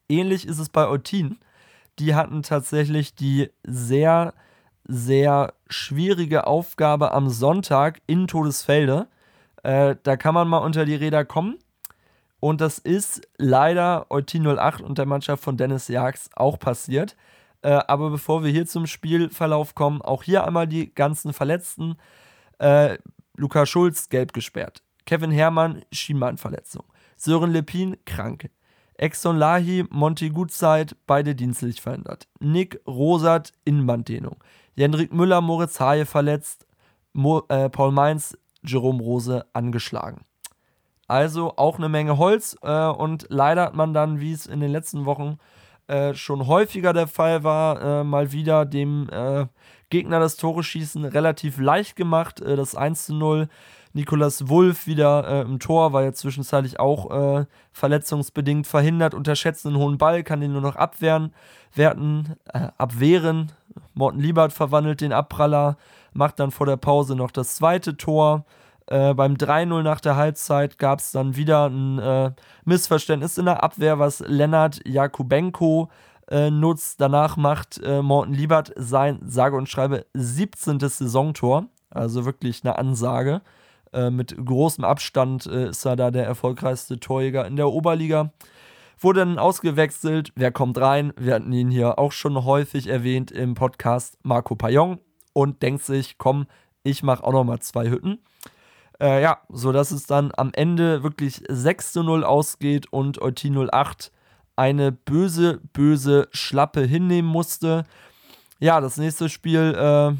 Ähnlich ist es bei Eutin. Die hatten tatsächlich die sehr sehr schwierige Aufgabe am Sonntag in Todesfelde. Äh, da kann man mal unter die Räder kommen. Und das ist leider Eutin 08 und der Mannschaft von Dennis Jags auch passiert. Äh, aber bevor wir hier zum Spielverlauf kommen, auch hier einmal die ganzen Verletzten. Äh, Luca Schulz gelb gesperrt. Kevin Herrmann Schienbeinverletzung. Sören Lepin krank. Exxon Lahi, Monty Gutzeit, beide dienstlich verändert. Nick Rosat, Innenbanddehnung. Jendrik Müller, Moritz Haie verletzt, Mo, äh, Paul Mainz, Jerome Rose angeschlagen. Also auch eine Menge Holz äh, und leider hat man dann, wie es in den letzten Wochen äh, schon häufiger der Fall war, äh, mal wieder dem äh, Gegner das Tore schießen relativ leicht gemacht. Äh, das 1 zu 0. Nikolas Wulff wieder im Tor, war ja zwischenzeitlich auch verletzungsbedingt verhindert, unterschätzt einen hohen Ball, kann den nur noch abwehren, werten, abwehren, Morten Liebert verwandelt den Abpraller, macht dann vor der Pause noch das zweite Tor. Äh, beim 3-0 nach der Halbzeit gab es dann wieder ein äh, Missverständnis in der Abwehr, was Lennart Jakubenko äh, nutzt. Danach macht äh, Morten Liebert sein, sage und schreibe, 17. Saisontor. Also wirklich eine Ansage. Äh, mit großem Abstand äh, ist er da der erfolgreichste Torjäger in der Oberliga. Wurde dann ausgewechselt. Wer kommt rein? Wir hatten ihn hier auch schon häufig erwähnt im Podcast Marco Payon und denkt sich, komm, ich mache auch noch mal zwei Hütten. Äh, ja, sodass es dann am Ende wirklich 6 zu 0 ausgeht und Eutin 08 eine böse, böse Schlappe hinnehmen musste. ja, das nächste Spiel, äh,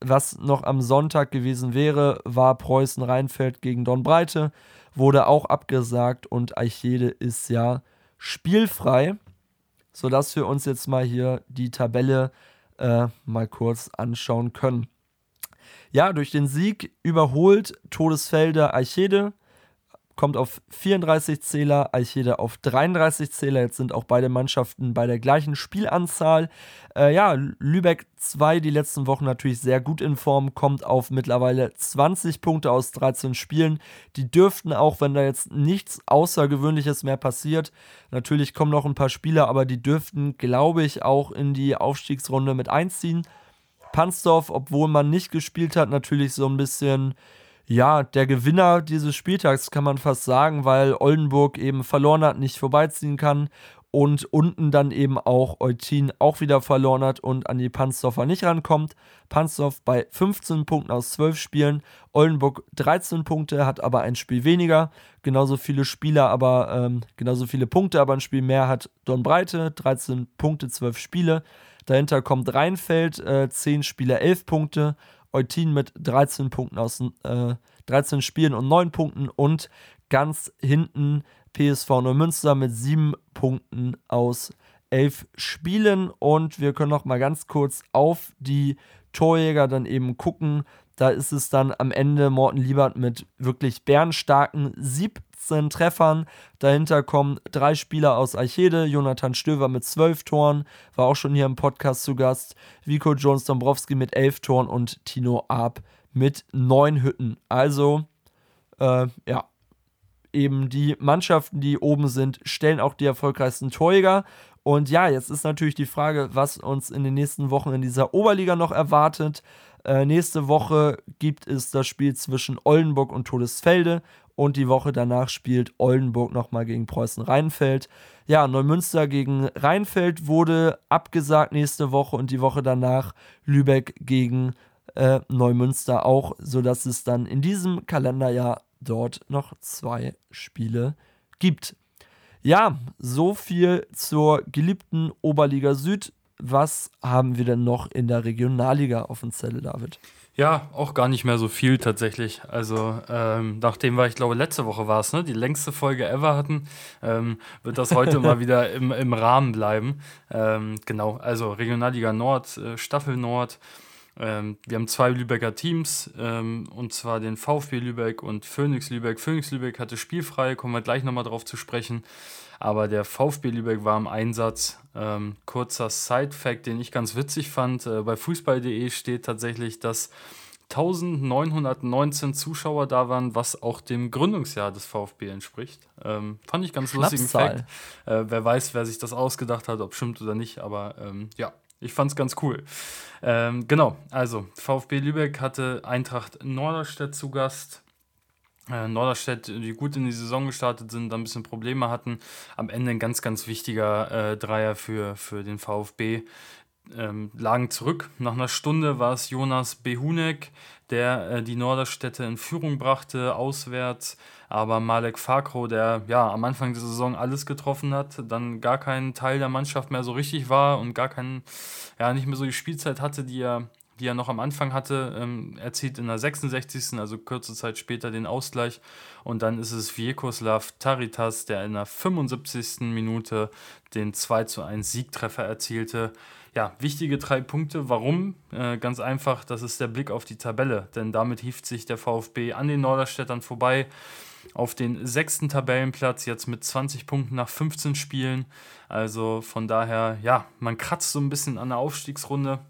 was noch am Sonntag gewesen wäre, war Preußen-Rheinfeld gegen Don Breite. Wurde auch abgesagt und Eichede ist ja spielfrei, sodass wir uns jetzt mal hier die Tabelle äh, mal kurz anschauen können. Ja, durch den Sieg überholt Todesfelder Eichede kommt auf 34 Zähler, Eichede auf 33 Zähler. Jetzt sind auch beide Mannschaften bei der gleichen Spielanzahl. Äh, ja, Lübeck 2 die letzten Wochen natürlich sehr gut in Form, kommt auf mittlerweile 20 Punkte aus 13 Spielen. Die dürften auch, wenn da jetzt nichts Außergewöhnliches mehr passiert, natürlich kommen noch ein paar Spieler, aber die dürften, glaube ich, auch in die Aufstiegsrunde mit einziehen. Pansdorf, obwohl man nicht gespielt hat, natürlich so ein bisschen ja, der Gewinner dieses Spieltags kann man fast sagen, weil Oldenburg eben verloren hat, nicht vorbeiziehen kann und unten dann eben auch Eutin auch wieder verloren hat und an die Pansdorfer nicht rankommt. Pansdorf bei 15 Punkten aus 12 Spielen, Oldenburg 13 Punkte, hat aber ein Spiel weniger, genauso viele Spieler, aber ähm, genauso viele Punkte, aber ein Spiel mehr hat Don Breite, 13 Punkte, 12 Spiele. Dahinter kommt Rheinfeld, äh, 10 Spiele, 11 Punkte. Eutin mit 13 Punkten aus äh, 13 Spielen und 9 Punkten und ganz hinten PSV Neumünster mit 7 Punkten aus 11 Spielen und wir können noch mal ganz kurz auf die Torjäger dann eben gucken. Da ist es dann am Ende Morten Liebert mit wirklich bärenstarken 17 Treffern. Dahinter kommen drei Spieler aus Eichede. Jonathan Stöver mit 12 Toren, war auch schon hier im Podcast zu Gast. Vico Jones Dombrowski mit 11 Toren und Tino Arp mit 9 Hütten. Also, äh, ja, eben die Mannschaften, die oben sind, stellen auch die erfolgreichsten Torjäger. Und ja, jetzt ist natürlich die Frage, was uns in den nächsten Wochen in dieser Oberliga noch erwartet. Äh, nächste Woche gibt es das Spiel zwischen Oldenburg und Todesfelde und die Woche danach spielt Oldenburg nochmal gegen Preußen-Rheinfeld. Ja, Neumünster gegen Rheinfeld wurde abgesagt nächste Woche und die Woche danach Lübeck gegen äh, Neumünster auch, sodass es dann in diesem Kalenderjahr dort noch zwei Spiele gibt. Ja, so viel zur geliebten Oberliga Süd was haben wir denn noch in der Regionalliga auf dem Zettel, David? Ja, auch gar nicht mehr so viel tatsächlich. Also, ähm, nachdem wir, ich glaube, letzte Woche war es, ne, die längste Folge ever hatten, ähm, wird das heute mal (laughs) wieder im, im Rahmen bleiben. Ähm, genau, also Regionalliga Nord, äh, Staffel Nord. Ähm, wir haben zwei Lübecker Teams, ähm, und zwar den VfB Lübeck und Phoenix Lübeck. Phoenix Lübeck hatte spielfrei, kommen wir gleich nochmal drauf zu sprechen aber der VfB Lübeck war im Einsatz. Ähm, kurzer Side-Fact, den ich ganz witzig fand: äh, bei Fußball.de steht tatsächlich, dass 1919 Zuschauer da waren, was auch dem Gründungsjahr des VfB entspricht. Ähm, fand ich ganz lustigen Fact. Äh, wer weiß, wer sich das ausgedacht hat, ob stimmt oder nicht, aber ähm, ja, ich fand es ganz cool. Ähm, genau, also VfB Lübeck hatte Eintracht Norderstedt zu Gast äh, Norderstedt, die gut in die Saison gestartet sind, dann ein bisschen Probleme hatten. Am Ende ein ganz, ganz wichtiger äh, Dreier für, für den VfB. Ähm, lagen zurück. Nach einer Stunde war es Jonas Behunek, der äh, die Norderstädte in Führung brachte, auswärts. Aber Malek Fakro, der ja am Anfang der Saison alles getroffen hat, dann gar kein Teil der Mannschaft mehr so richtig war und gar keinen, ja, nicht mehr so die Spielzeit hatte, die er die er noch am Anfang hatte, ähm, erzielt in der 66. also kurze Zeit später den Ausgleich. Und dann ist es Vjekoslav Taritas, der in der 75. Minute den 2 zu 1 Siegtreffer erzielte. Ja, wichtige drei Punkte. Warum? Äh, ganz einfach, das ist der Blick auf die Tabelle, denn damit hieft sich der VfB an den Norderstädtern vorbei auf den sechsten Tabellenplatz, jetzt mit 20 Punkten nach 15 Spielen. Also von daher, ja, man kratzt so ein bisschen an der Aufstiegsrunde.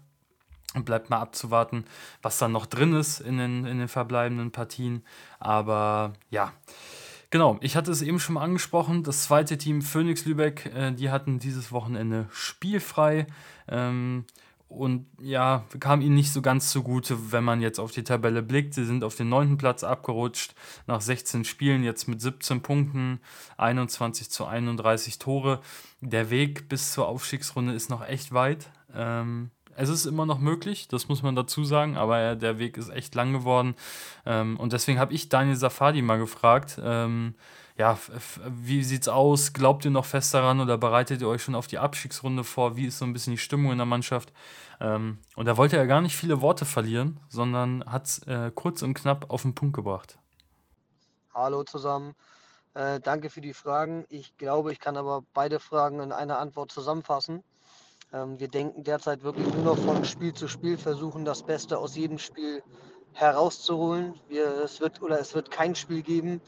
Bleibt mal abzuwarten, was dann noch drin ist in den, in den verbleibenden Partien. Aber ja, genau, ich hatte es eben schon mal angesprochen. Das zweite Team Phoenix Lübeck, äh, die hatten dieses Wochenende spielfrei. Ähm, und ja, kam ihnen nicht so ganz zugute, wenn man jetzt auf die Tabelle blickt. Sie sind auf den neunten Platz abgerutscht nach 16 Spielen, jetzt mit 17 Punkten, 21 zu 31 Tore. Der Weg bis zur Aufstiegsrunde ist noch echt weit. Ähm, es ist immer noch möglich, das muss man dazu sagen, aber der Weg ist echt lang geworden. Ähm, und deswegen habe ich Daniel Safadi mal gefragt, ähm, ja, wie sieht's aus? Glaubt ihr noch fest daran oder bereitet ihr euch schon auf die Abstiegsrunde vor? Wie ist so ein bisschen die Stimmung in der Mannschaft? Ähm, und da wollte er gar nicht viele Worte verlieren, sondern hat es äh, kurz und knapp auf den Punkt gebracht. Hallo zusammen. Äh, danke für die Fragen. Ich glaube, ich kann aber beide Fragen in einer Antwort zusammenfassen. Ähm, wir denken derzeit wirklich nur noch von Spiel zu Spiel, versuchen das Beste aus jedem Spiel herauszuholen. Wir, es wird oder es wird kein Spiel geben,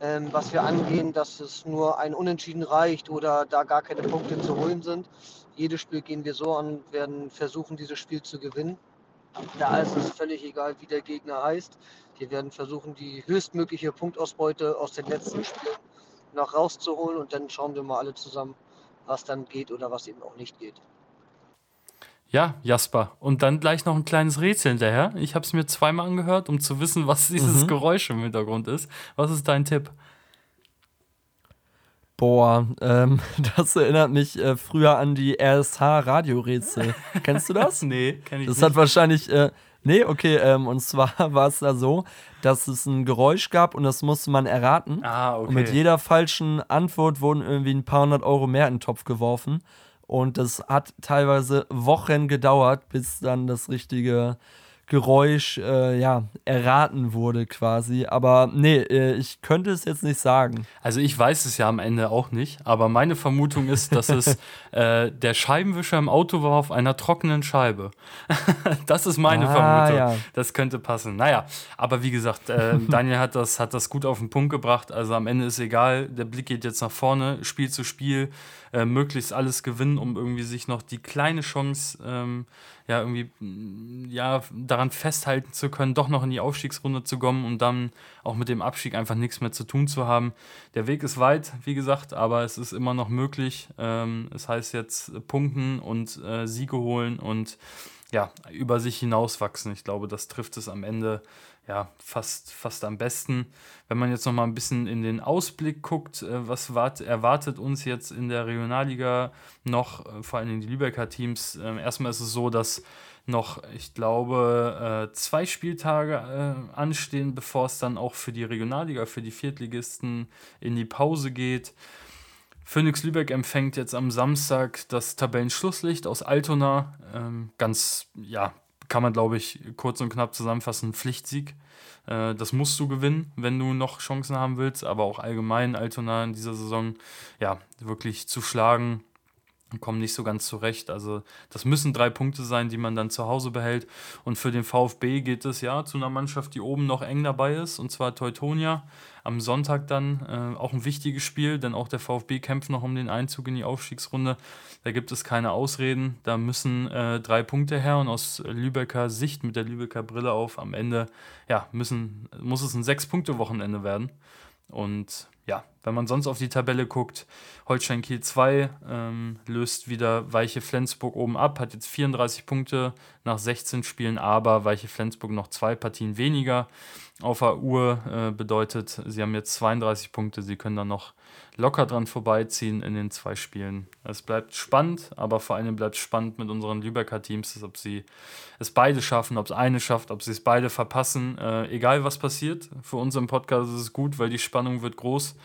ähm, was wir angehen, dass es nur ein Unentschieden reicht oder da gar keine Punkte zu holen sind. Jedes Spiel gehen wir so an, werden versuchen, dieses Spiel zu gewinnen. Da ist es völlig egal, wie der Gegner heißt. Wir werden versuchen, die höchstmögliche Punktausbeute aus den letzten Spielen noch rauszuholen und dann schauen wir mal alle zusammen, was dann geht oder was eben auch nicht geht. Ja, Jasper. Und dann gleich noch ein kleines Rätsel hinterher. Ich habe es mir zweimal angehört, um zu wissen, was (laughs) dieses mhm. Geräusch im Hintergrund ist. Was ist dein Tipp? Boah, ähm, (laughs) das erinnert mich äh, früher an die RSH-Radiorätsel. Kennst du das? (laughs) nee, kenn ich das nicht. Das hat wahrscheinlich. Äh, nee, okay, ähm, und zwar war es da so, dass es ein Geräusch gab und das musste man erraten. Ah, okay. Und mit jeder falschen Antwort wurden irgendwie ein paar hundert Euro mehr in den Topf geworfen. Und das hat teilweise Wochen gedauert, bis dann das richtige Geräusch äh, ja, erraten wurde quasi. Aber nee, äh, ich könnte es jetzt nicht sagen. Also ich weiß es ja am Ende auch nicht, aber meine Vermutung ist, dass es (laughs) äh, der Scheibenwischer im Auto war auf einer trockenen Scheibe. (laughs) das ist meine ah, Vermutung. Ja. Das könnte passen. Naja, aber wie gesagt, äh, (laughs) Daniel hat das, hat das gut auf den Punkt gebracht. Also am Ende ist egal, der Blick geht jetzt nach vorne, Spiel zu Spiel, äh, möglichst alles gewinnen, um irgendwie sich noch die kleine Chance ähm, ja irgendwie mm, ja daran festhalten zu können, doch noch in die Aufstiegsrunde zu kommen und dann auch mit dem Abstieg einfach nichts mehr zu tun zu haben. Der Weg ist weit, wie gesagt, aber es ist immer noch möglich. Ähm, es heißt jetzt punkten und äh, Siege holen und ja, über sich hinauswachsen. Ich glaube, das trifft es am Ende ja, fast, fast am besten. Wenn man jetzt noch mal ein bisschen in den Ausblick guckt, äh, was wart, erwartet uns jetzt in der Regionalliga noch, äh, vor allem die Lübecker Teams. Äh, erstmal ist es so, dass noch, ich glaube, äh, zwei Spieltage anstehen, bevor es dann auch für die Regionalliga, für die Viertligisten in die Pause geht. Phoenix Lübeck empfängt jetzt am Samstag das Tabellenschlusslicht aus Altona. Ähm, ganz, ja, kann man, glaube ich, kurz und knapp zusammenfassen, Pflichtsieg. Äh, das musst du gewinnen, wenn du noch Chancen haben willst, aber auch allgemein Altona in dieser Saison ja wirklich zu schlagen kommen nicht so ganz zurecht. Also das müssen drei Punkte sein, die man dann zu Hause behält. Und für den VfB geht es ja zu einer Mannschaft, die oben noch eng dabei ist, und zwar Teutonia. Am Sonntag dann äh, auch ein wichtiges Spiel, denn auch der VfB kämpft noch um den Einzug in die Aufstiegsrunde. Da gibt es keine Ausreden. Da müssen äh, drei Punkte her und aus Lübecker Sicht mit der Lübecker Brille auf am Ende ja, müssen, muss es ein Sechs-Punkte-Wochenende werden. Und ja, wenn man sonst auf die Tabelle guckt, Holstein Kiel 2 ähm, löst wieder Weiche Flensburg oben ab, hat jetzt 34 Punkte nach 16 Spielen, aber Weiche Flensburg noch zwei Partien weniger. Auf der Uhr äh, bedeutet, sie haben jetzt 32 Punkte, sie können dann noch locker dran vorbeiziehen in den zwei Spielen. Es bleibt spannend, aber vor allem bleibt spannend mit unseren Lübecker Teams, ob sie es beide schaffen, ob es eine schafft, ob sie es beide verpassen. Äh, egal was passiert, für uns im Podcast ist es gut, weil die Spannung wird groß.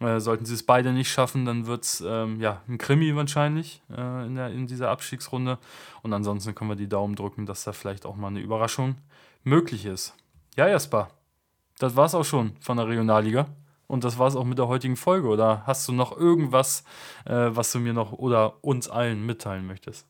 Äh, sollten sie es beide nicht schaffen, dann wird es ähm, ja, ein Krimi wahrscheinlich äh, in, der, in dieser Abstiegsrunde. Und ansonsten können wir die Daumen drücken, dass da vielleicht auch mal eine Überraschung möglich ist. Ja, Jasper, das war's auch schon von der Regionalliga. Und das war es auch mit der heutigen Folge. Oder hast du noch irgendwas, äh, was du mir noch oder uns allen mitteilen möchtest?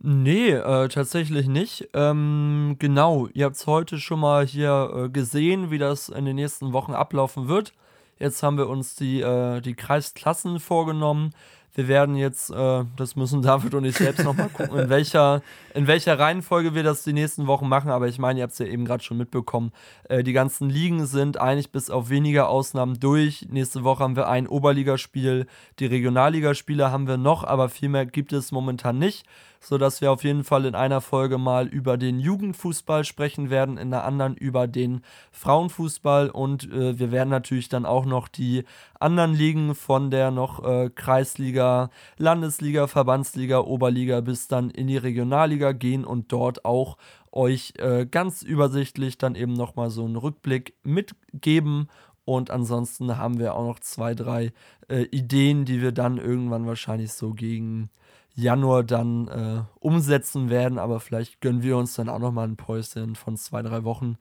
Nee, äh, tatsächlich nicht. Ähm, genau, ihr habt es heute schon mal hier äh, gesehen, wie das in den nächsten Wochen ablaufen wird. Jetzt haben wir uns die, äh, die Kreisklassen vorgenommen. Wir werden jetzt, äh, das müssen (laughs) David und ich selbst nochmal gucken, in welcher, in welcher Reihenfolge wir das die nächsten Wochen machen. Aber ich meine, ihr habt es ja eben gerade schon mitbekommen. Äh, die ganzen Ligen sind eigentlich bis auf wenige Ausnahmen durch. Nächste Woche haben wir ein Oberligaspiel. Die Regionalligaspiele haben wir noch, aber viel mehr gibt es momentan nicht sodass wir auf jeden Fall in einer Folge mal über den Jugendfußball sprechen werden, in der anderen über den Frauenfußball. Und äh, wir werden natürlich dann auch noch die anderen Ligen von der noch äh, Kreisliga, Landesliga, Verbandsliga, Oberliga bis dann in die Regionalliga gehen und dort auch euch äh, ganz übersichtlich dann eben nochmal so einen Rückblick mitgeben. Und ansonsten haben wir auch noch zwei, drei äh, Ideen, die wir dann irgendwann wahrscheinlich so gegen Januar dann äh, umsetzen werden. Aber vielleicht gönnen wir uns dann auch noch mal ein Päuschen von zwei, drei Wochen.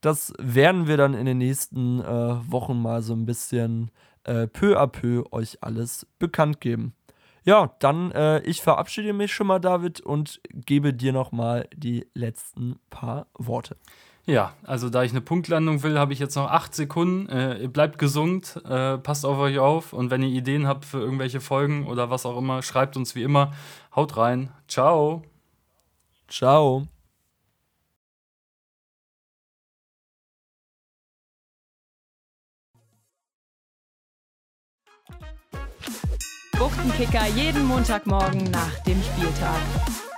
Das werden wir dann in den nächsten äh, Wochen mal so ein bisschen äh, peu à peu euch alles bekannt geben. Ja, dann äh, ich verabschiede mich schon mal, David, und gebe dir noch mal die letzten paar Worte. Ja, also da ich eine Punktlandung will, habe ich jetzt noch acht Sekunden. Äh, bleibt gesund, äh, passt auf euch auf und wenn ihr Ideen habt für irgendwelche Folgen oder was auch immer, schreibt uns wie immer. Haut rein. Ciao. Ciao. Buchtenkicker jeden Montagmorgen nach dem Spieltag.